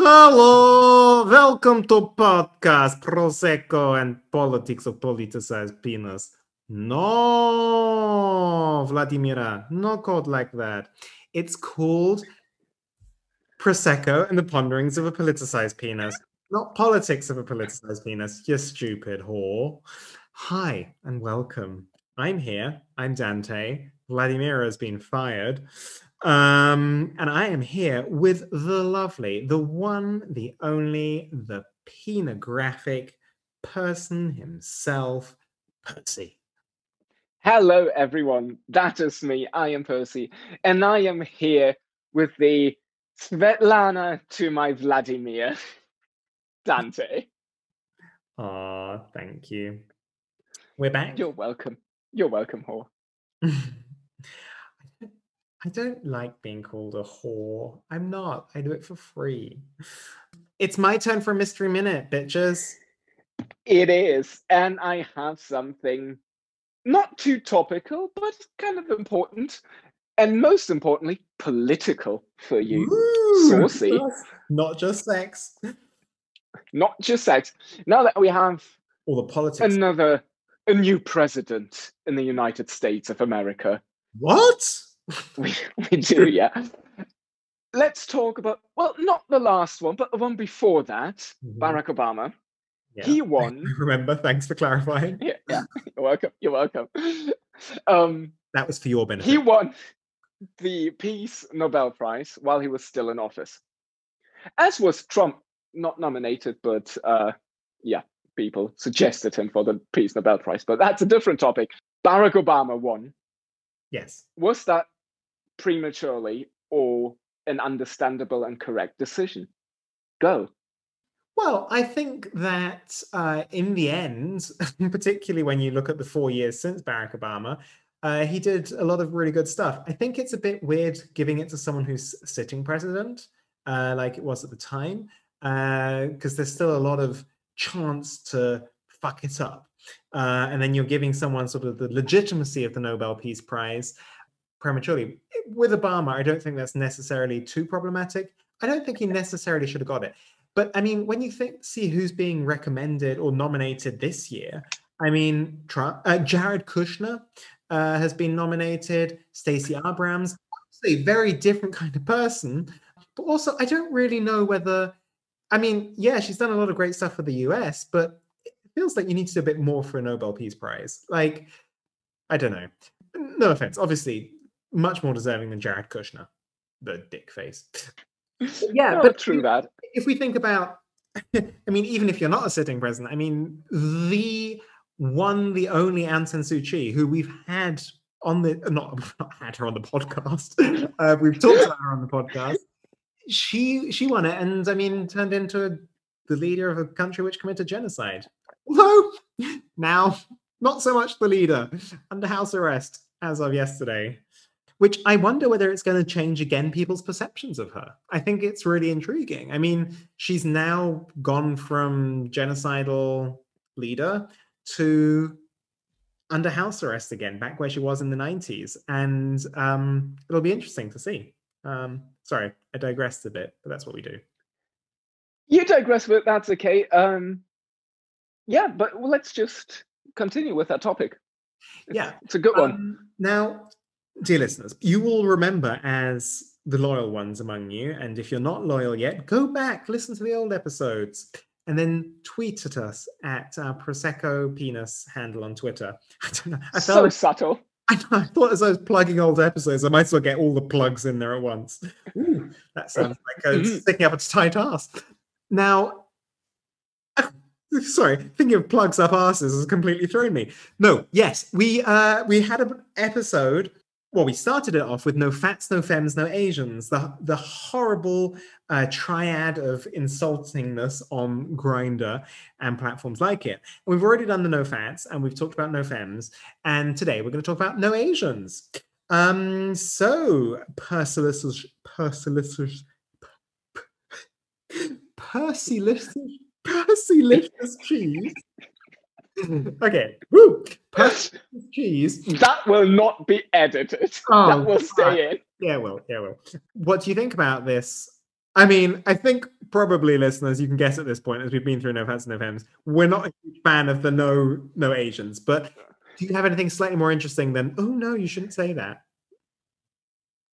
Hello, welcome to podcast Prosecco and Politics of Politicized Penis. No, Vladimira, no called like that. It's called Prosecco and the Ponderings of a Politicized Penis, not Politics of a Politicized Penis, you stupid whore. Hi, and welcome. I'm here. I'm Dante. Vladimira has been fired. Um, and I am here with the lovely, the one, the only, the penographic person himself, Percy. Hello, everyone. That is me. I am Percy, and I am here with the Svetlana to my Vladimir, Dante. Aw, thank you. We're back. You're welcome. You're welcome, whore. I don't like being called a whore. I'm not. I do it for free. It's my turn for a mystery minute, bitches. It is, and I have something not too topical, but kind of important, and most importantly, political for you. Ooh, Saucy. Not just sex. Not just sex. Now that we have All the politics. another, a new president in the United States of America, what? We, we do, yeah. Let's talk about, well, not the last one, but the one before that, Mhm. Barack Obama. Yeah. He won. Remember? Thanks for clarifying. Yeah, yeah. You're welcome. You're welcome. Um, That was for your benefit. he won the Peace Nobel Prize while he was still in office. As was Trump, not nominated, but uh, yeah, people suggested him for the Peace Nobel Prize. But that's a different topic. Barack Obama won. yes. Was that prematurely or an understandable and correct decision? Go. Well, I think that uh, in the end, particularly when you look at the four years since Barack Obama, uh, he did a lot of really good stuff. I think it's a bit weird giving it to someone who's sitting president, uh, like it was at the time, because there's still a lot of chance to fuck it up. Uh, and then you're giving someone sort of the legitimacy of the Nobel Peace Prize prematurely. With Obama, I don't think that's necessarily too problematic. I don't think he necessarily should have got it. But I mean, when you think see who's being recommended or nominated this year, I mean, Trump, uh, Jared Kushner uh, has been nominated. Stacey Abrams, obviously a very different kind of person. But also, I don't really know whether. I mean, yeah, she's done a lot of great stuff for the U.S., but it feels like you need to do a bit more for a Nobel Peace Prize. Like, I don't know. No offense, obviously, much more deserving than Jared Kushner, the dick face. yeah, No, but true that. if we think about i mean even if you're not a sitting president i mean the one the only Aung San Suu Kyi who we've had on the not, not had her on the podcast. Uh, we've talked about her on the podcast. She she won it and i mean turned into a, the leader of a country which committed genocide. Although now not so much the leader. Under house arrest as of yesterday which I wonder whether it's going to change again people's perceptions of her. I think it's really intriguing. I mean, she's now gone from genocidal leader to under house arrest again, back where she was in the 90s. And um, it'll be interesting to see. Um, sorry, I digressed a bit, but that's what we do. You digress, but that's okay. Um, yeah, but let's just continue with that topic. It's- Yeah. it's a good one. Um, now, dear listeners, you will remember as the loyal ones among you, and if you're not loyal yet, go back, listen to the old episodes, and then tweet at us at uh, Prosecco Penis handle on Twitter. I don't know. I so like, subtle. I, know, I thought as I was plugging old episodes, I might as well get all the plugs in there at once. Ooh, that sounds like uh, Mhm. sticking up its tight ass. Now, sorry, thinking of plugs up asses has completely thrown me. No, yes, we uh we had an episode. Well, we started it off with no fats, no femmes, no Asians. The the horrible uh, triad of insultingness on Grindr and platforms like it. And we've already done the no fats, and we've talked about no femmes. And today we're going to talk about no Asians. Um, so Persilicious, Persilicious, Persilicious, Persilicious cheese. okay, woo, Persilicious cheese. That will not be edited. Oh, that will fuck. stay in. Yeah, well, yeah, well. What do you think about this? I mean, I think probably listeners, you can guess at this point as we've been through No Fats No Fems, we're not a huge fan of the no no Asians. But do you have anything slightly more interesting than oh no, you shouldn't say that?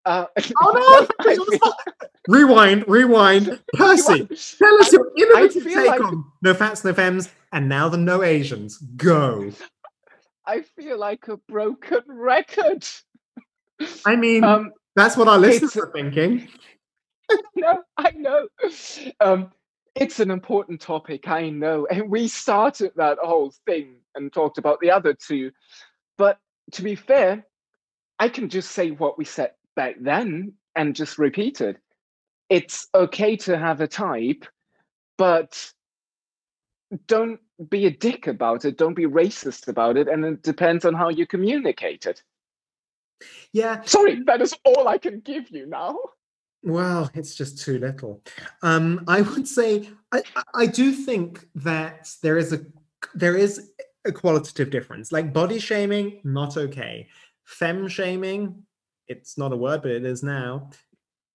Uh, Oh no! rewind, rewind. Percy, tell us I- your innovative take like- on No Fats No Fems and now the No Asians. Go. I feel like a broken record. I mean, Um, that's what our listeners are thinking. no, I know. Um, it's an important topic, I know. And we started that whole thing and talked about the other two. But to be fair, I can just say what we said back then and just repeat it. It's okay to have a type, but don't be a dick about it. Don't be racist about it. And it depends on how you communicate it. Yeah, Sorry, that is all I can give you now. Well, it's just too little. Um, I would say I, I- do think that there is a there is a qualitative difference. Like body shaming, not okay. Fem shaming, it's not a word, but it is now.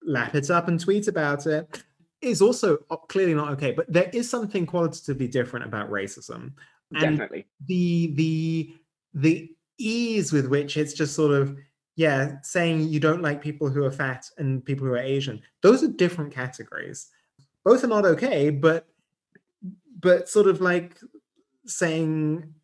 Lap it up and tweet about it is also clearly not okay. But there is something qualitatively different about racism. And Definitely. the the the ease with which it's just sort of yeah saying you don't like people who are fat and people who are asian those are different categories both are not okay but but sort of like saying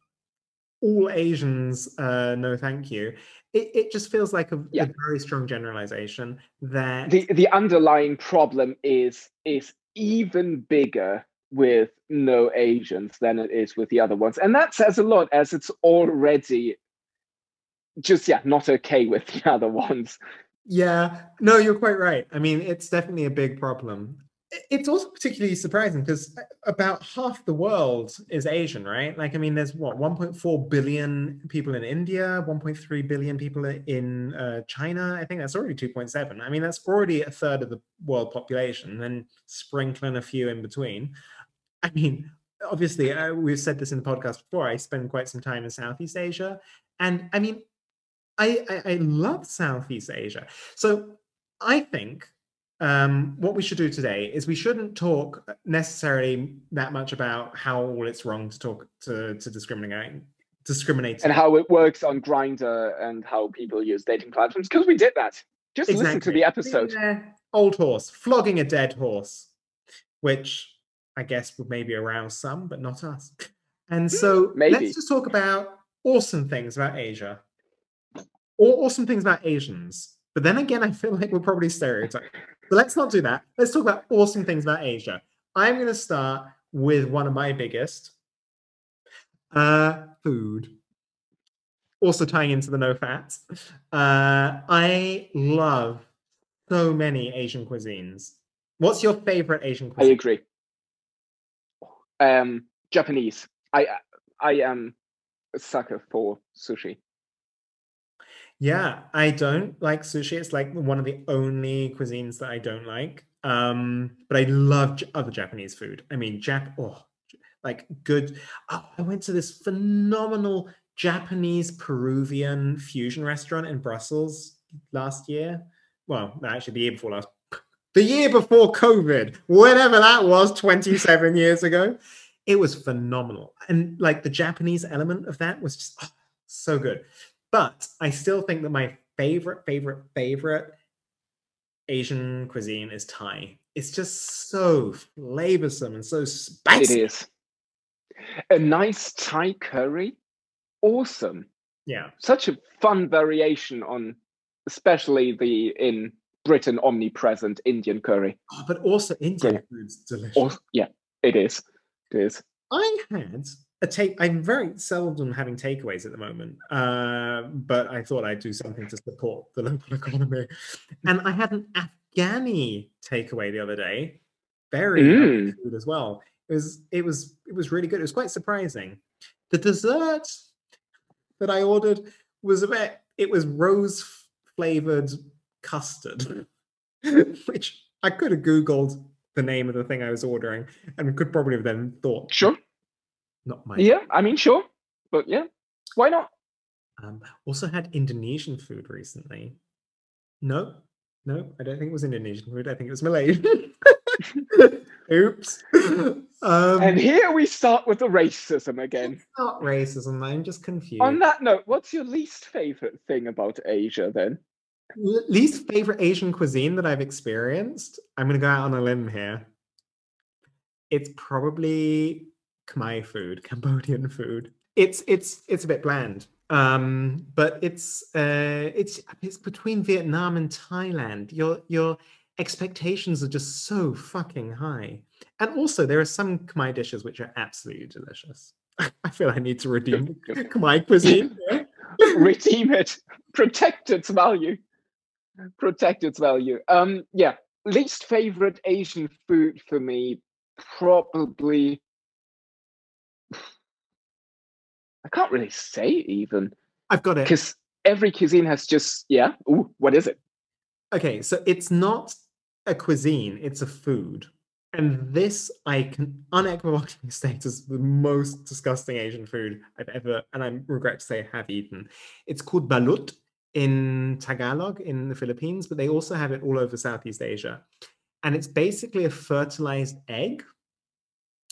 all asians uh no thank you it, it just feels like a, Yeah. a very strong generalization that the the underlying problem is is even bigger with no Asians than it is with the other ones, and that says a lot as it's already just yeah not okay with the other ones. Yeah, no, you're quite right. I mean, it's definitely a big problem. It's also particularly surprising because about half the world is Asian, right? Like, I mean, there's what 1.4 billion people in India, 1.3 billion people in uh, China. I think that's already 2.7. I mean, that's already a third of the world population, then sprinkling a few in between. I mean, obviously, uh, we've said this in the podcast before. I spend quite some time in Southeast Asia, and I mean, I, I, I love Southeast Asia. So I think um, what we should do today is we shouldn't talk necessarily that much about how all it's wrong to talk to to discriminate discriminate and how it works on Grindr and how people use dating platforms because we did that. Just listen to the episode. Yeah, old horse flogging a dead horse, which I guess would maybe arouse some, but not us. And so Hmm, maybe. let's just talk about awesome things about Asia, or awesome things about Asians. But then again, I feel like we're probably stereotyping. So let's not do that. Let's talk about awesome things about Asia. I'm going to start with one of my biggest uh, food. Also tying into the no fats. Uh, I love so many Asian cuisines. What's your favorite Asian cuisine? I agree. Um, Japanese. I I am a sucker for sushi. Yeah, I don't like sushi. It's like one of the only cuisines that I don't like. Um, but I love J- other Japanese food. I mean, Jap, oh, like good. Oh, I went to this phenomenal Japanese Peruvian fusion restaurant in Brussels last year. Well, actually, the year before last. The year before COVID, whatever that was, 27 years ago. It was phenomenal. And like the Japanese element of that was just oh, so good. But I still think that my favorite, favorite, favorite Asian cuisine is Thai. It's just so flavorsome and so spicy. is a nice Thai curry. Awesome. Yeah. Such a fun variation on, especially the in Britain omnipresent Indian curry. Oh, but also Indian Yeah. food's delicious. Or yeah, it is. It is. I had a take. I'm very seldom having takeaways at the moment, uh, but I thought I'd do something to support the local economy. And I had an Afghani takeaway the other day. Very lovely food as well. It was it was it was really good. It was quite surprising. The dessert that I ordered was a bit. It was rose flavored custard, which I could have googled the name of the thing I was ordering and could probably have then thought Sure. Not my Yeah, I mean, sure. But yeah, why not? um also had indonesian food recently no no i don't think it was indonesian food i think it was malaysian Oops. Um, and here we start with the racism again. Not racism. I'm just confused. On that note, what's your least favorite thing about Asia then? L- least favorite Asian cuisine that I've experienced. I'm going to go out on a limb here. It's probably Khmer food, Cambodian food. It's it's it's a bit bland. Um, but it's uh, it's it's between Vietnam and Thailand. Your your expectations are just so fucking high. And also, there are some Khmer dishes which are absolutely delicious. I feel I need to redeem Khmer cuisine. Redeem it, protect its value, protect its value. Um, yeah, least favorite Asian food for me, probably. I can't really say even I've got it. because every cuisine has just yeah. Ooh, what is it? Okay, so it's not a cuisine, it's a food. And this I can unequivocally state as the most disgusting Asian food I've ever, and I regret to say have eaten. It's called balut in Tagalog in the Philippines, but they also have it all over Southeast Asia. And it's basically a fertilized egg,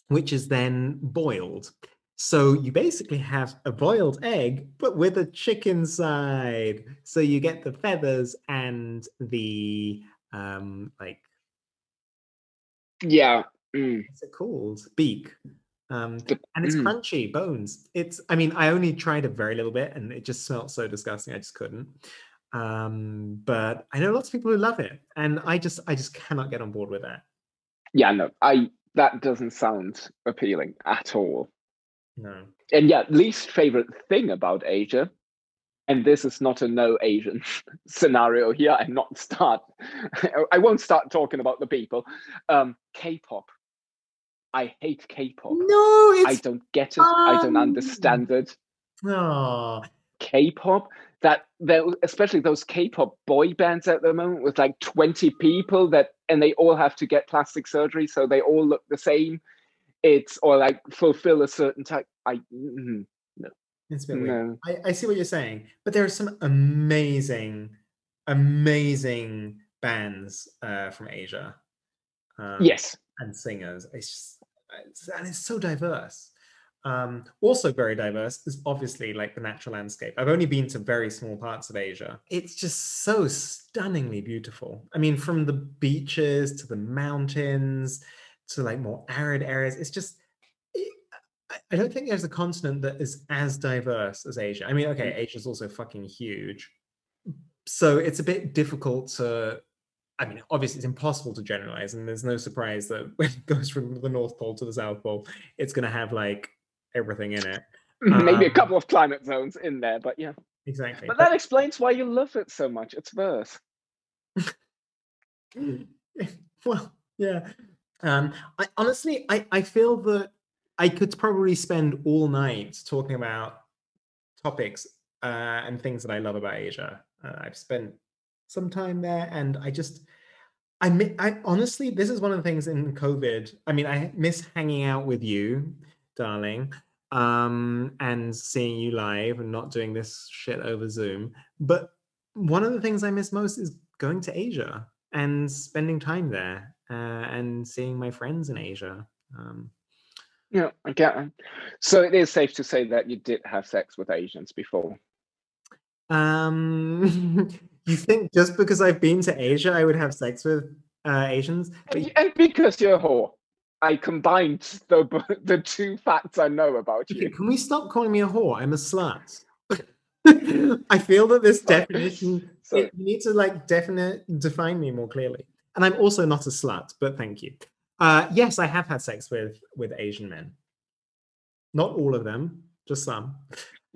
which is then boiled. So you basically have a boiled egg, but with a chicken side. So you get the feathers and the um like Yeah. mm, what's it called? Beak. Um, The- and it's mm. crunchy bones. It's I mean, I only tried a very little bit and it just smelled so disgusting. I just couldn't. Um, but I know lots of people who love it, and I just I just cannot get on board with that. Yeah. No, I that doesn't sound appealing at all. No. and yeah, least favorite thing about Asia, and this is not a no Asian scenario here. I'm not start. I won't start talking about the people. Um, K-pop. I hate K-pop. No, I don't get it. I don't understand it. no. K-pop. That there, especially those K-pop boy bands at the moment with like 20 people that, and they all have to get plastic surgery, so they all look the same. It's or like fulfill a certain type. I mm, It's a bit weird. I, I see what you're saying, but there are some amazing, amazing bands uh, from Asia. Um, Yes. and singers. It's just, it's, and it's so diverse. Um, also very diverse is obviously like the natural landscape. I've only been to very small parts of Asia. It's just so stunningly beautiful. I mean, from the beaches to the mountains to like more arid areas, it's just. it- I- don't think there's a continent that is as diverse as Asia. I mean, okay, Asia's also fucking huge, so it's a bit difficult to I mean, obviously, it's impossible to generalize, and there's no surprise that when it goes from the North Pole to the South Pole, it's going to have like everything in it. Maybe a Um, couple of climate zones in there, but yeah. Exactly. But that explains why you love it so much. It's verse. well, yeah. Um, I honestly, I, I feel that I could probably spend all night talking about topics uh, and things that I love about Asia. Uh, I've spent some time there, and I just, I, I honestly, this is one of the things in COVID. I mean, I miss hanging out with you, darling, um, and seeing you live and not doing this shit over Zoom. But one of the things I miss most is going to Asia and spending time there uh, and seeing my friends in Asia. Um, Yeah, I get it. So it is safe to say that you did have sex with Asians before. um, you think just because I've been to Asia, I would have sex with uh, Asians? And, and because you're a whore, I combined the the two facts I know about you. Can we stop calling me a whore? I'm a slut. I feel that this definition So it- you need to like definite define me more clearly. And I'm also not a slut, but thank you. Uh, yes, I have had sex with with Asian men. Not all of them, just some.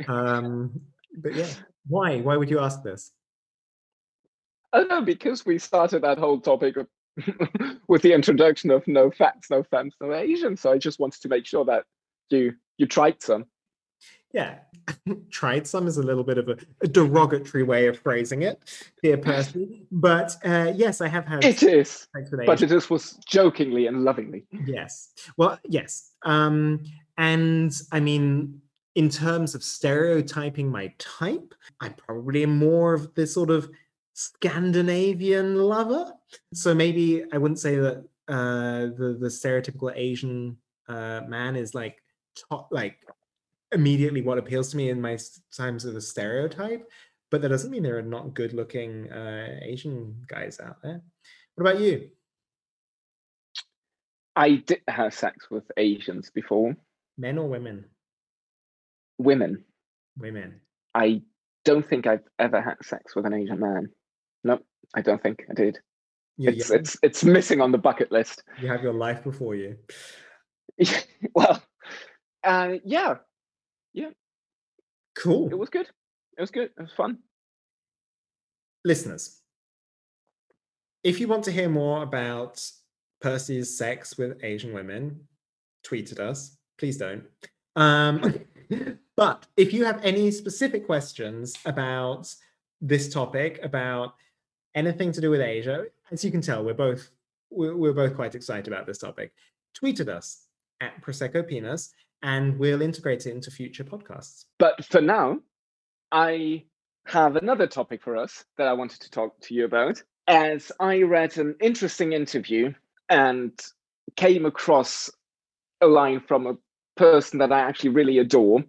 Um, but yeah, why? Why would you ask this? I don't know because we started that whole topic of, with the introduction of no facts, no femmes, no Asians. So I just wanted to make sure that you you tried some. Yeah, tried some is a little bit of a, a derogatory way of phrasing it, dear Percy. But uh, yes, I have had It is, but it is was jokingly and lovingly. Yes. Well, yes. Um, and I mean, in terms of stereotyping my type, I probably am more of this sort of Scandinavian lover. So maybe I wouldn't say that uh, the the stereotypical Asian uh, man is like top, like immediately what appeals to me in my times of a stereotype. But that doesn't mean there are not good looking uh, Asian guys out there. What about you? I did have sex with Asians before. Men or women? Women. Women. I don't think I've ever had sex with an Asian man. No, I don't think I did. Yeah, it's yeah. it's it's missing on the bucket list. You have your life before you. well, uh, yeah, yeah. Cool. It was good. It was good. It was fun. Listeners, if you want to hear more about Percy's sex with Asian women, tweet at us. Please don't. Um, but if you have any specific questions about this topic, about anything to do with Asia, as you can tell, we're both we're, we're both quite excited about this topic. Tweet at us at Prosecco Penis, and we'll integrate it into future podcasts. But for now, I have another topic for us that I wanted to talk to you about. As I read an interesting interview and came across a line from a person that I actually really adore,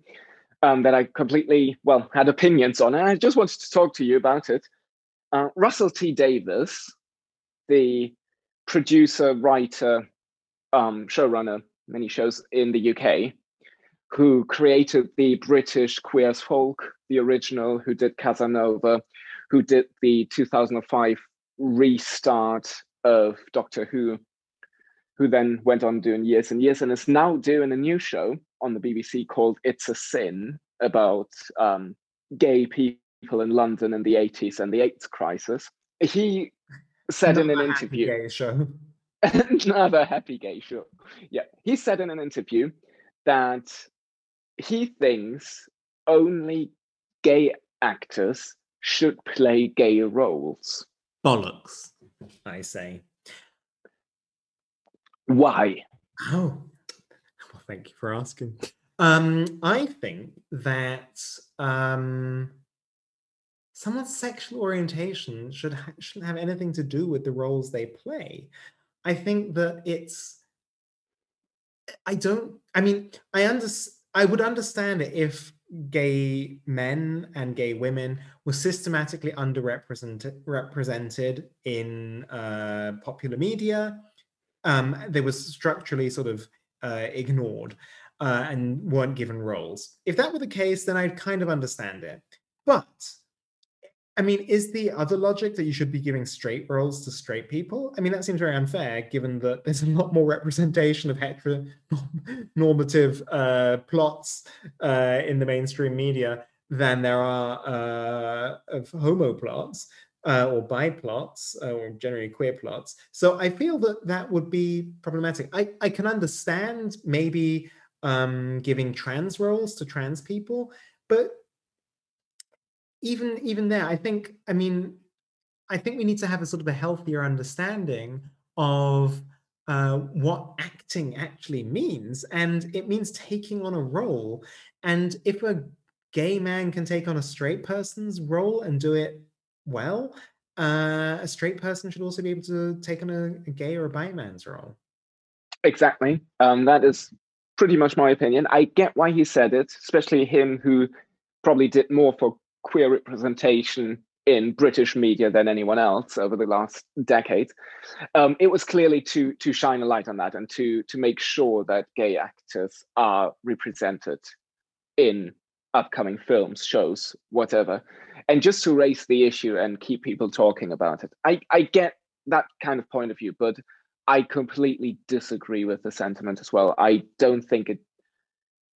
um, that I completely, well, had opinions on, and I just wanted to talk to you about it. Uh, Russell T Davies, the producer, writer, um, showrunner, many shows in the UK, who created the British Queer as Folk, the original, who did Casanova, who did the 2005 restart of Doctor Who, who then went on doing years and years and is now doing a new show on the BBC called It's a Sin about um, gay people in London in the 80s and the AIDS crisis. He said in an interview. Gay show. another happy gay show. Yeah. He said in an interview that he thinks only gay actors should play gay roles. Bollocks, I say. Why? Oh, well, thank you for asking. Um, I think that um, someone's sexual orientation should ha- shouldn't have anything to do with the roles they play. I think that it's. I don't. I mean, I understand. I would understand it if gay men and gay women were systematically underrepresented represented in uh, popular media. Um, they were structurally sort of uh, ignored uh, and weren't given roles. If that were the case, then I'd kind of understand it. But I mean, is the other logic that you should be giving straight roles to straight people? I mean, that seems very unfair, given that there's a lot more representation of heteronormative uh, plots uh, in the mainstream media than there are uh, of homo plots uh, or bi plots uh, or generally queer plots. So I feel that that would be problematic. I, I can understand maybe um, giving trans roles to trans people, but even even there, I think, I mean, I think we need to have a sort of a healthier understanding of uh, what acting actually means. And it means taking on a role. And if a gay man can take on a straight person's role and do it well, uh, a straight person should also be able to take on a, a gay or a bi man's role. Exactly. Um, that is pretty much my opinion. I get why he said it, especially him who probably did more for queer representation in British media than anyone else over the last decade. Um, it was clearly to to shine a light on that and to to make sure that gay actors are represented in upcoming films, shows, whatever, and just to raise the issue and keep people talking about it. I I get that kind of point of view, but I completely disagree with the sentiment as well. I don't think it.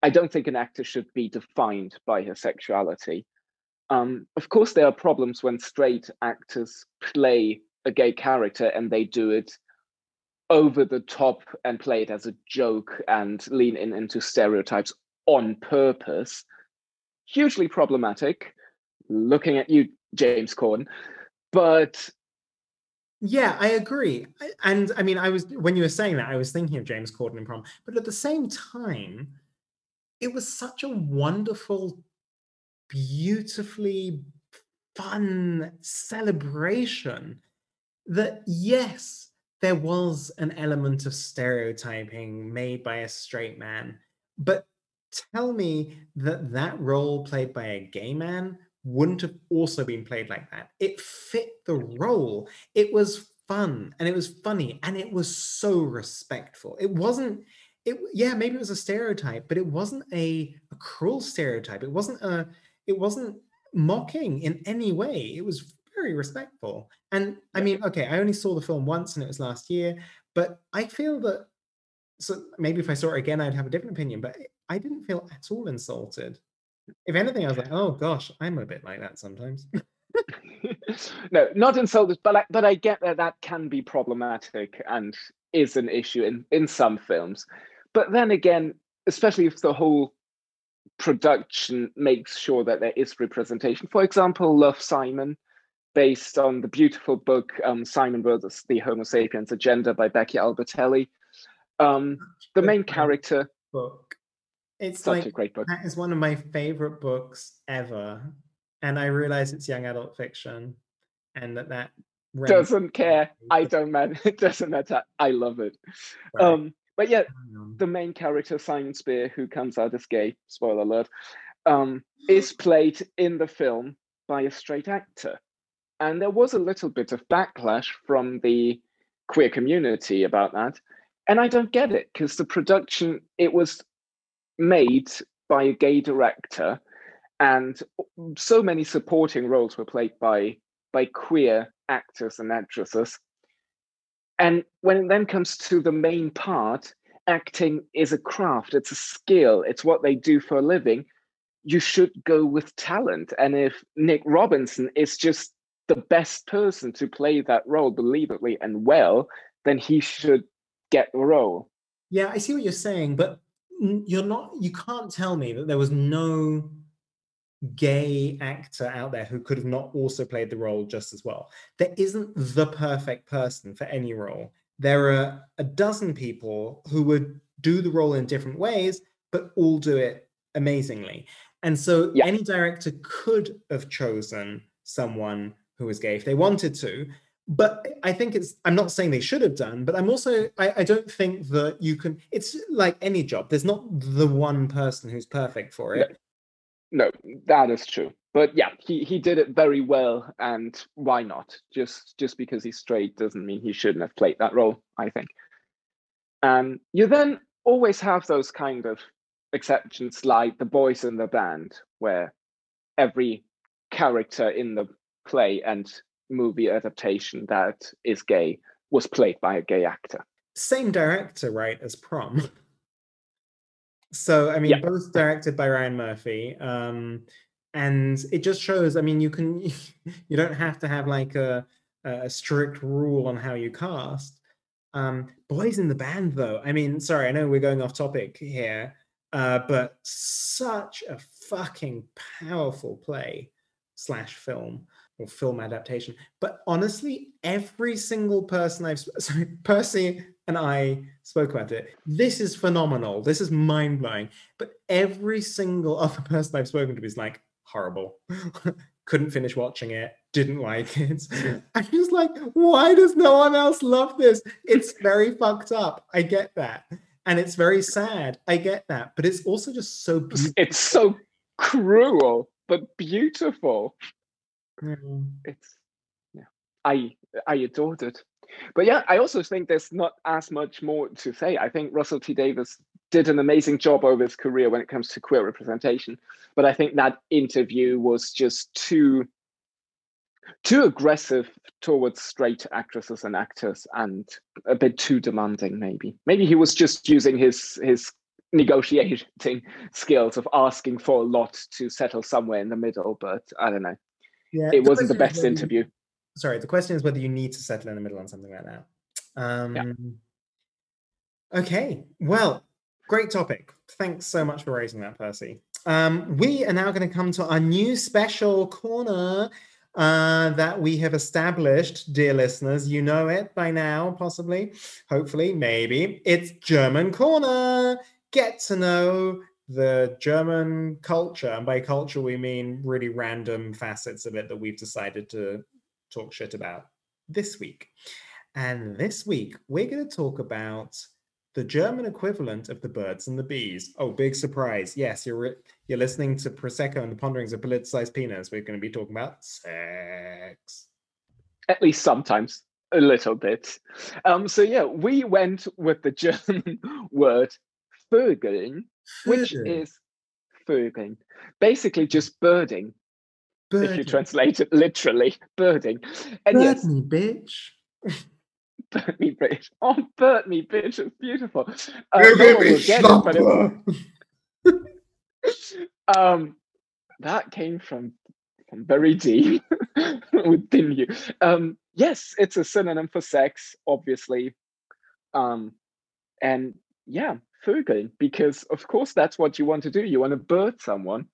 I don't think an actor should be defined by his sexuality. Um, of course, there are problems when straight actors play a gay character and they do it over the top and play it as a joke and lean in into stereotypes on purpose. Hugely problematic. Looking at you, James Corden. But yeah, I agree. And I mean, I was when you were saying that, I was thinking of James Corden in prom. But at the same time, it was such a wonderful beautifully fun celebration that yes there was an element of stereotyping made by a straight man. But tell me that that role played by a gay man wouldn't have also been played like that. It fit the role. It was fun and it was funny and it was so respectful. It wasn't it yeah, maybe it was a stereotype, but it wasn't a, a cruel stereotype. It wasn't a it wasn't mocking in any way. It was very respectful. And I mean, okay, I only saw the film once and it was last year, but I feel that so maybe if I saw it again, I'd have a different opinion, but I didn't feel at all insulted. If anything, I was like, oh gosh, I'm a bit like that sometimes. no, not insulted, but I, but I get that that can be problematic and is an issue in, in some films. But then again, especially if the whole production makes sure that there is representation. For example, Love Simon, based on the beautiful book um, Simon versus the Homo sapiens Agenda by Becky Albertalli. Um, the main character book. It's such like a great book. that is one of my favorite books ever, and I realize it's young adult fiction, and that that Doesn't care. I don't matter. It doesn't matter. I love it. Right. Um, but yeah, Um, the main character Simon Spier, who comes out as gay, spoiler alert, um, is played in the film by a straight actor, and there was a little bit of backlash from the queer community about that, and I don't get it because the production it was made by a gay director, and so many supporting roles were played by by queer actors and actresses. And when it then comes to the main part, acting is a craft, it's a skill, it's what they do for a living. You should go with talent. And if Nick Robinson is just the best person to play that role believably and well, then he should get the role. Yeah, I see what you're saying, but you're not. You can't tell me that there was no gay actor out there who could have not also played the role just as well. There isn't the perfect person for any role. There are a dozen people who would do the role in different ways, but all do it amazingly. And so Yeah. any director could have chosen someone who was gay if they wanted to. But I think it's, I'm not saying they should have done, but I'm also, I, I don't think that you can, it's like any job. There's not the one person who's perfect for it. No, that is true. But yeah, he, he did it very well, and why not? Just just because he's straight doesn't mean he shouldn't have played that role, I think. Um, you then always have those kind of exceptions like the boys in the band, where every character in the play and movie adaptation that is gay was played by a gay actor. Same director, right, as Prom. So, I mean, Yeah. both directed by Ryan Murphy. Um, and it just shows, I mean, you can, you don't have to have like a, a strict rule on how you cast. Um, Boys in the Band, though, I mean, sorry, I know we're going off topic here, uh, but such a fucking powerful play slash film or film adaptation. But honestly, every single person I've sorry, Percy and I spoke about it. This is phenomenal. This is mind blowing. But every single other person I've spoken to is like horrible. Couldn't finish watching it. Didn't like it. I'm just like, why does no one else love this? It's very fucked up. I get that. And it's very sad. I get that. But it's also just so beautiful. It's so cruel but beautiful. Mm. it's yeah i i adored it. But yeah i also think there's not as much more to say. I think russell t davies did an amazing job over his career when it comes to queer representation but i think that interview was just too too aggressive towards straight actresses and actors and a bit too demanding maybe. Maybe he was just using his his negotiating skills of asking for a lot to settle somewhere in the middle but i don't know Yeah, it wasn't the best whether you- interview sorry, the question is whether you need to settle in the middle on something like that. Um, Okay, well, great topic. Thanks so much for raising that, Percy. Um, we are now going to come to our new special corner uh, that we have established, dear listeners. You know it by now, possibly, hopefully, maybe. It's German Corner. Get to know the German culture. And by culture, we mean really random facets of it that we've decided to talk shit about this week. And this week, we're going to talk about the German equivalent of the birds and the bees. Oh, big surprise. Yes, you're you're listening to Prosecco and the Ponderings of Politicized Penis. We're going to be talking about sex. At least sometimes, a little bit. Um, so yeah, we went with the German word Vögeln, which is Vögeln. Basically just birding, if you translate it literally, birding. And Bird yes, me, bitch. bird me bitch. Oh, bird me bitch, it's beautiful. Uh, no one will get it, it's um that came from from very deep within you um yes it's a synonym for sex obviously um and yeah vögeln because of course that's what you want to do you want to bird someone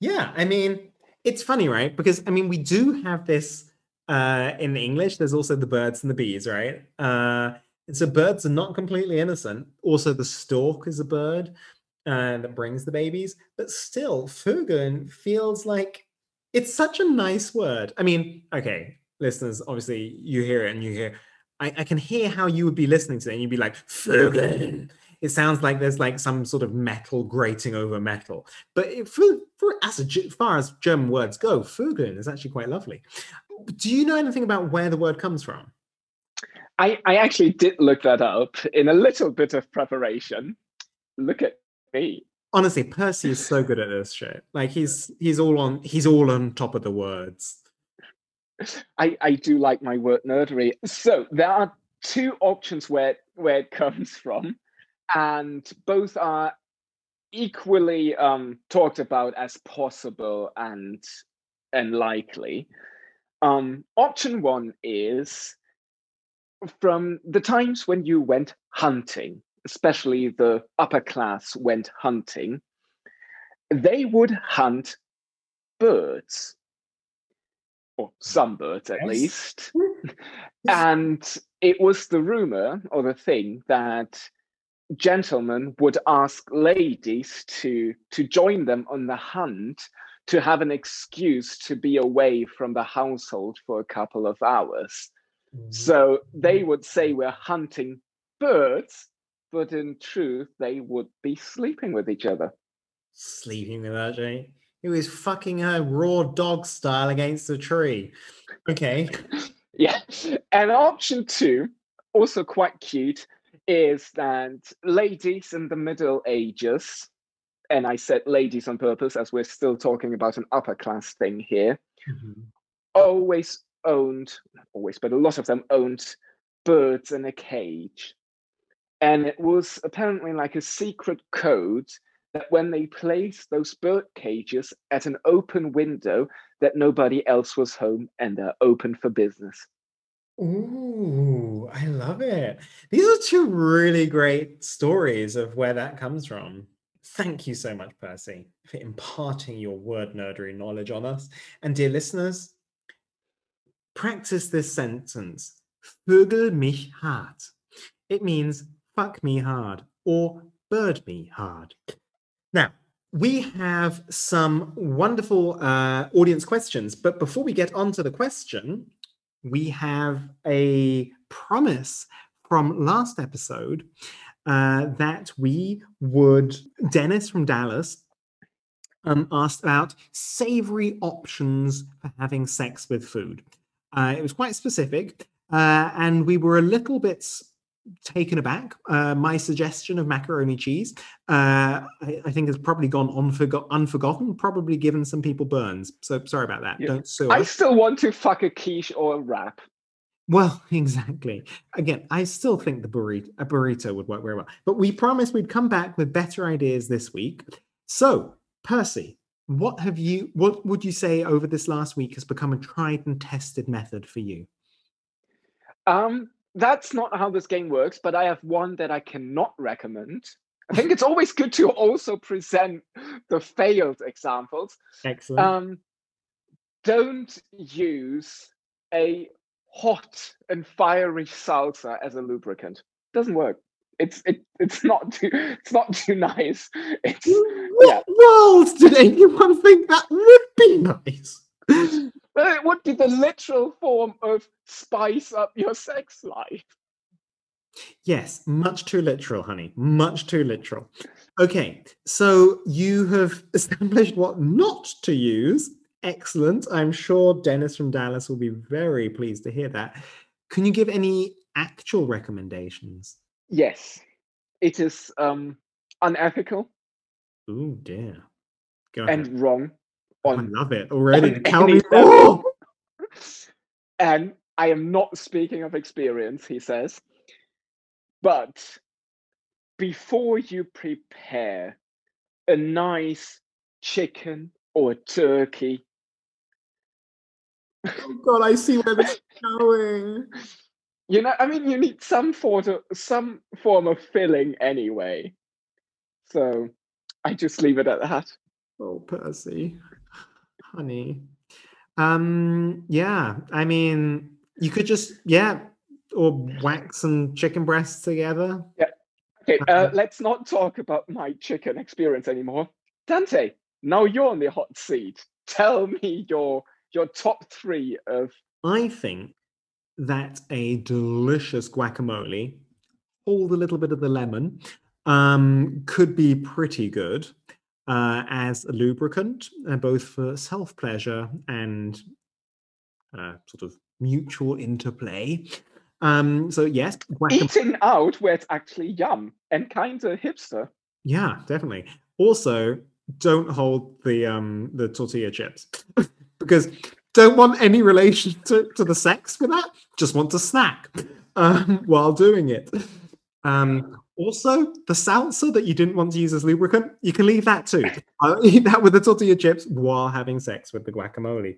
Yeah, I mean, it's funny, right? Because I mean, we do have this uh in English. There's also the birds and the bees, right? Uh so birds are not completely innocent. Also, the stork is a bird uh, that brings the babies, but still, Vögeln feels like it's such a nice word. I mean, okay, listeners, obviously you hear it and you hear, I, I can hear how you would be listening to it and you'd be like, Vögeln. It sounds like there's like some sort of metal grating over metal. But it, for, for as a, far as German words go, Vögeln is actually quite lovely. Do you know anything about where the word comes from? i i actually did look that up in a little bit of preparation look at me Honestly, Percy is so good at this shit. Like he's he's all on he's all on top of the words. I, I do like my word nerdery. So there are two options where where it comes from, and both are equally um, talked about as possible and and likely. Um, option one is from the times when you went hunting, especially the upper class went hunting. They would hunt birds, or some birds at Yes. least. And it was the rumor or the thing that gentlemen would ask ladies to to join them on the hunt to have an excuse to be away from the household for a couple of hours. Mm-hmm. So they mm-hmm. would say we're hunting birds, but in truth they would be sleeping with each other. sleeping with her, Jay. He was fucking her raw dog style against the tree. Okay. Yeah. And option two, also quite cute, is that ladies in the Middle Ages, and I said ladies on purpose as we're still talking about an upper class thing here, mm-hmm. always owned, not always, but a lot of them owned birds in a cage. And it was apparently like a secret code that when they placed those bird cages at an open window, that nobody else was home and they're open for business. Ooh, I love it. These are two really great stories of where that comes from. Thank you so much, Percy, for imparting your word nerdery knowledge on us. And dear listeners, practice this sentence. Vögel mich hart. It means fuck me hard or bird me hard. Now, we have some wonderful uh, audience questions, but before we get on to the question, we have a promise from last episode uh, that we would, Dennis from Dallas um, asked about savory options for having sex with food. Uh, it was quite specific, uh, and we were a little bit taken aback. Uh, my suggestion of macaroni cheese, uh, I, I think, has probably gone unforgo- unforgotten, probably given some people burns. So sorry about that. Yeah. Don't sue I us. still want to fuck a quiche or a wrap. Well, exactly. Again, I still think the burrito, a burrito would work very well. But we promised we'd come back with better ideas this week. So, Percy, what have you? What would you say over this last week has become a tried and tested method for you? Um, that's not how this game works, but I have one that I cannot recommend. I think it's always good to also present the failed examples. Excellent. Um, don't use a hot and fiery salsa as a lubricant. Doesn't work. It's it, it's not too it's not too nice. It's what world did anyone think that would be nice? Well, it would be the literal form of spice up your sex life. Yes, much too literal, honey. Much too literal. Okay, so you have established what not to use. Excellent. I'm sure Dennis from Dallas will be very pleased to hear that. Can you give any actual recommendations? Yes, it is um, unethical Oh dear. Go ahead. and wrong Oh, I love it already. on Tell me more. and I am not speaking of experience, he says. But before you prepare a nice chicken or turkey, Oh God, I see where this is going. you know, I mean, you need some sort of some form of filling anyway. So I just leave it at that. Oh, Percy, honey. Um, yeah. I mean, you could just yeah, or whack some chicken breasts together. Yeah. Okay, uh, let's not talk about my chicken experience anymore. Dante, now you're on the hot seat. Tell me your your top three of I think that a delicious guacamole, hold a little bit of the lemon, um, could be pretty good uh, as a lubricant, uh, both for self pleasure and uh, sort of mutual interplay. Um, so yes, eating out where it's actually yum and kind of hipster. Yeah, definitely. Also, don't hold the um the tortilla chips because don't want any relation to, to the sex with that. Just want to snack um, while doing it. Um, also, the salsa that you didn't want to use as lubricant, you can leave that too. I'll eat that with the tortilla chips while having sex with the guacamole.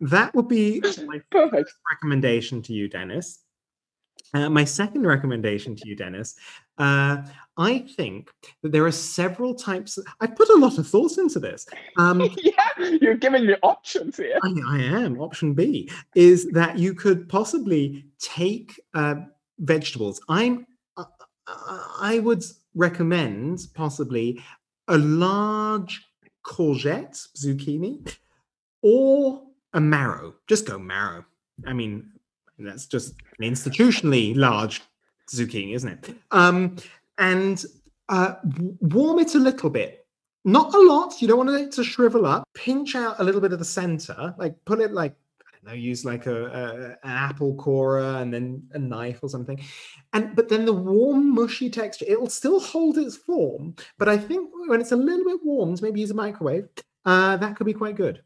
That would be my Perfect. recommendation to you, Dennis. Uh, my second recommendation to you, Dennis, uh, I think that there are several types. I put a lot of thought into this. Um, yeah, you're giving me options here. I, I am. Option B is that you could possibly take uh, vegetables. I'm. I would recommend possibly a large courgette, zucchini, or a marrow. Just go marrow. I mean, that's just an institutionally large zucchini, isn't it? Um, and uh, warm it a little bit. Not a lot. You don't want it to shrivel up. Pinch out a little bit of the center. Like pull it like know, use like a, a an apple corer and then a knife or something. And but then the warm, mushy texture, it'll still hold its form. But I think when it's a little bit warmed, maybe use a microwave. Uh, that could be quite good.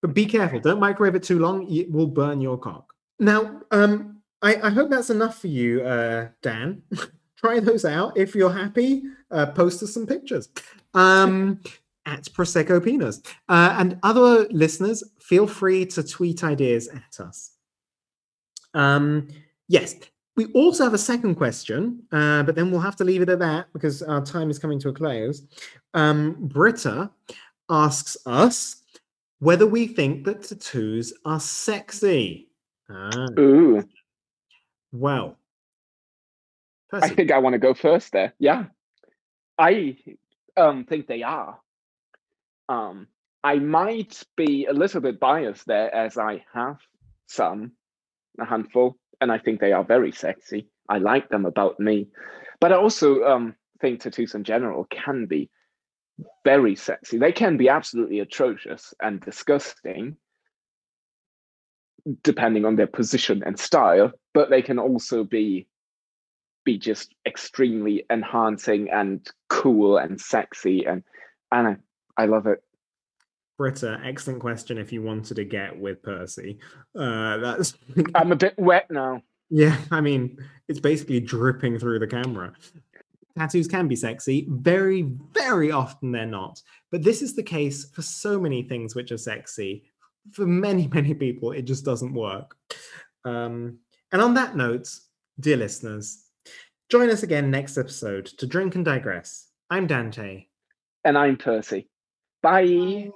But be careful. Don't microwave it too long. It will burn your cock. Now, um, I, I hope that's enough for you, uh, Dan. Try those out. If you're happy, uh, post us some pictures. Um, at Prosecco Penis. Uh, and other listeners, feel free to tweet ideas at us. Um, yes, we also have a second question, uh, but then we'll have to leave it at that because our time is coming to a close. Um, Britta asks us whether we think that tattoos are sexy. Ah, Ooh, well, I think I want to go first there. Yeah, I um think they are. Um, I might be a little bit biased there as I have some, a handful, and I think they are very sexy. I like them about me, but I also um think tattoos in general can be very sexy. They can be absolutely atrocious and disgusting, depending on their position and style, but they can also be be just extremely enhancing and cool and sexy and and I, I love it. Britta, excellent question. If you wanted to get with Percy, uh, that's I'm a bit wet now. Yeah, I mean, it's basically dripping through the camera. Tattoos can be sexy. Very, very often they're not. But this is the case for so many things which are sexy. For many, many people, it just doesn't work. Um, and on that note, dear listeners, join us again next episode to Drink and Digress. I'm Dante. And I'm Percy. Tá pai